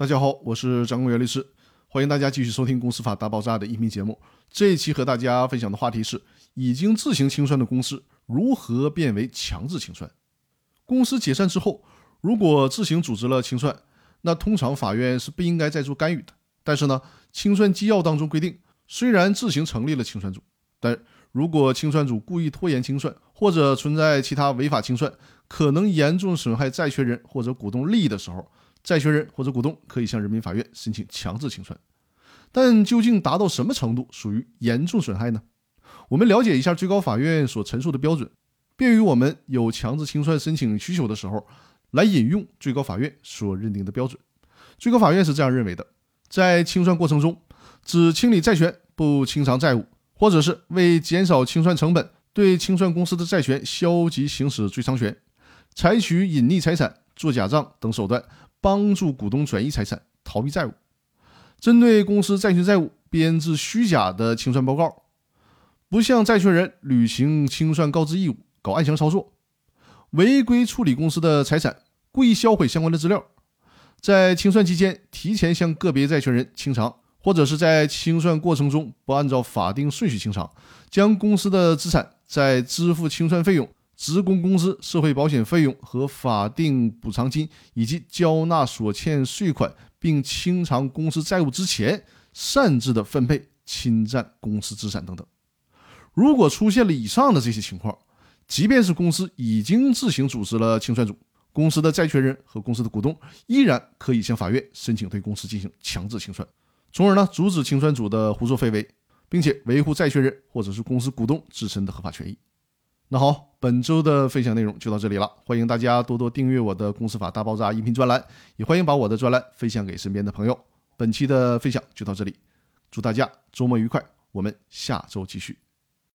大家好，我是张公元律师，欢迎大家继续收听《公司法大爆炸》的音频节目。这一期和大家分享的话题是：已经自行清算的公司如何变为强制清算？公司解散之后，如果自行组织了清算，那通常法院是不应该再做干预的。但是呢，清算纪要当中规定，虽然自行成立了清算组，但如果清算组故意拖延清算，或者存在其他违法清算，可能严重损害债权人或者股东利益的时候，债权人或者股东可以向人民法院申请强制清算，但究竟达到什么程度属于严重损害呢？我们了解一下最高法院所陈述的标准，便于我们有强制清算申请需求的时候来引用最高法院所认定的标准。最高法院是这样认为的：在清算过程中，只清理债权不清偿债务，或者是为减少清算成本，对清算公司的债权消极行使追偿权，采取隐匿财产、做假账等手段。帮助股东转移财产、逃避债务，针对公司债权债务编制虚假的清算报告，不向债权人履行清算告知义务，搞暗箱操作，违规处理公司的财产，故意销毁相关的资料，在清算期间提前向个别债权人清偿，或者是在清算过程中不按照法定顺序清偿，将公司的资产在支付清算费用。职工工资、社会保险费用和法定补偿金，以及交纳所欠税款并清偿公司债务之前，擅自的分配、侵占公司资产等等。如果出现了以上的这些情况，即便是公司已经自行组织了清算组，公司的债权人和公司的股东依然可以向法院申请对公司进行强制清算，从而呢阻止清算组的胡作非为，并且维护债权人或者是公司股东自身的合法权益。那好，本周的分享内容就到这里了。欢迎大家多多订阅我的《公司法大爆炸》音频专栏，也欢迎把我的专栏分享给身边的朋友。本期的分享就到这里，祝大家周末愉快，我们下周继续。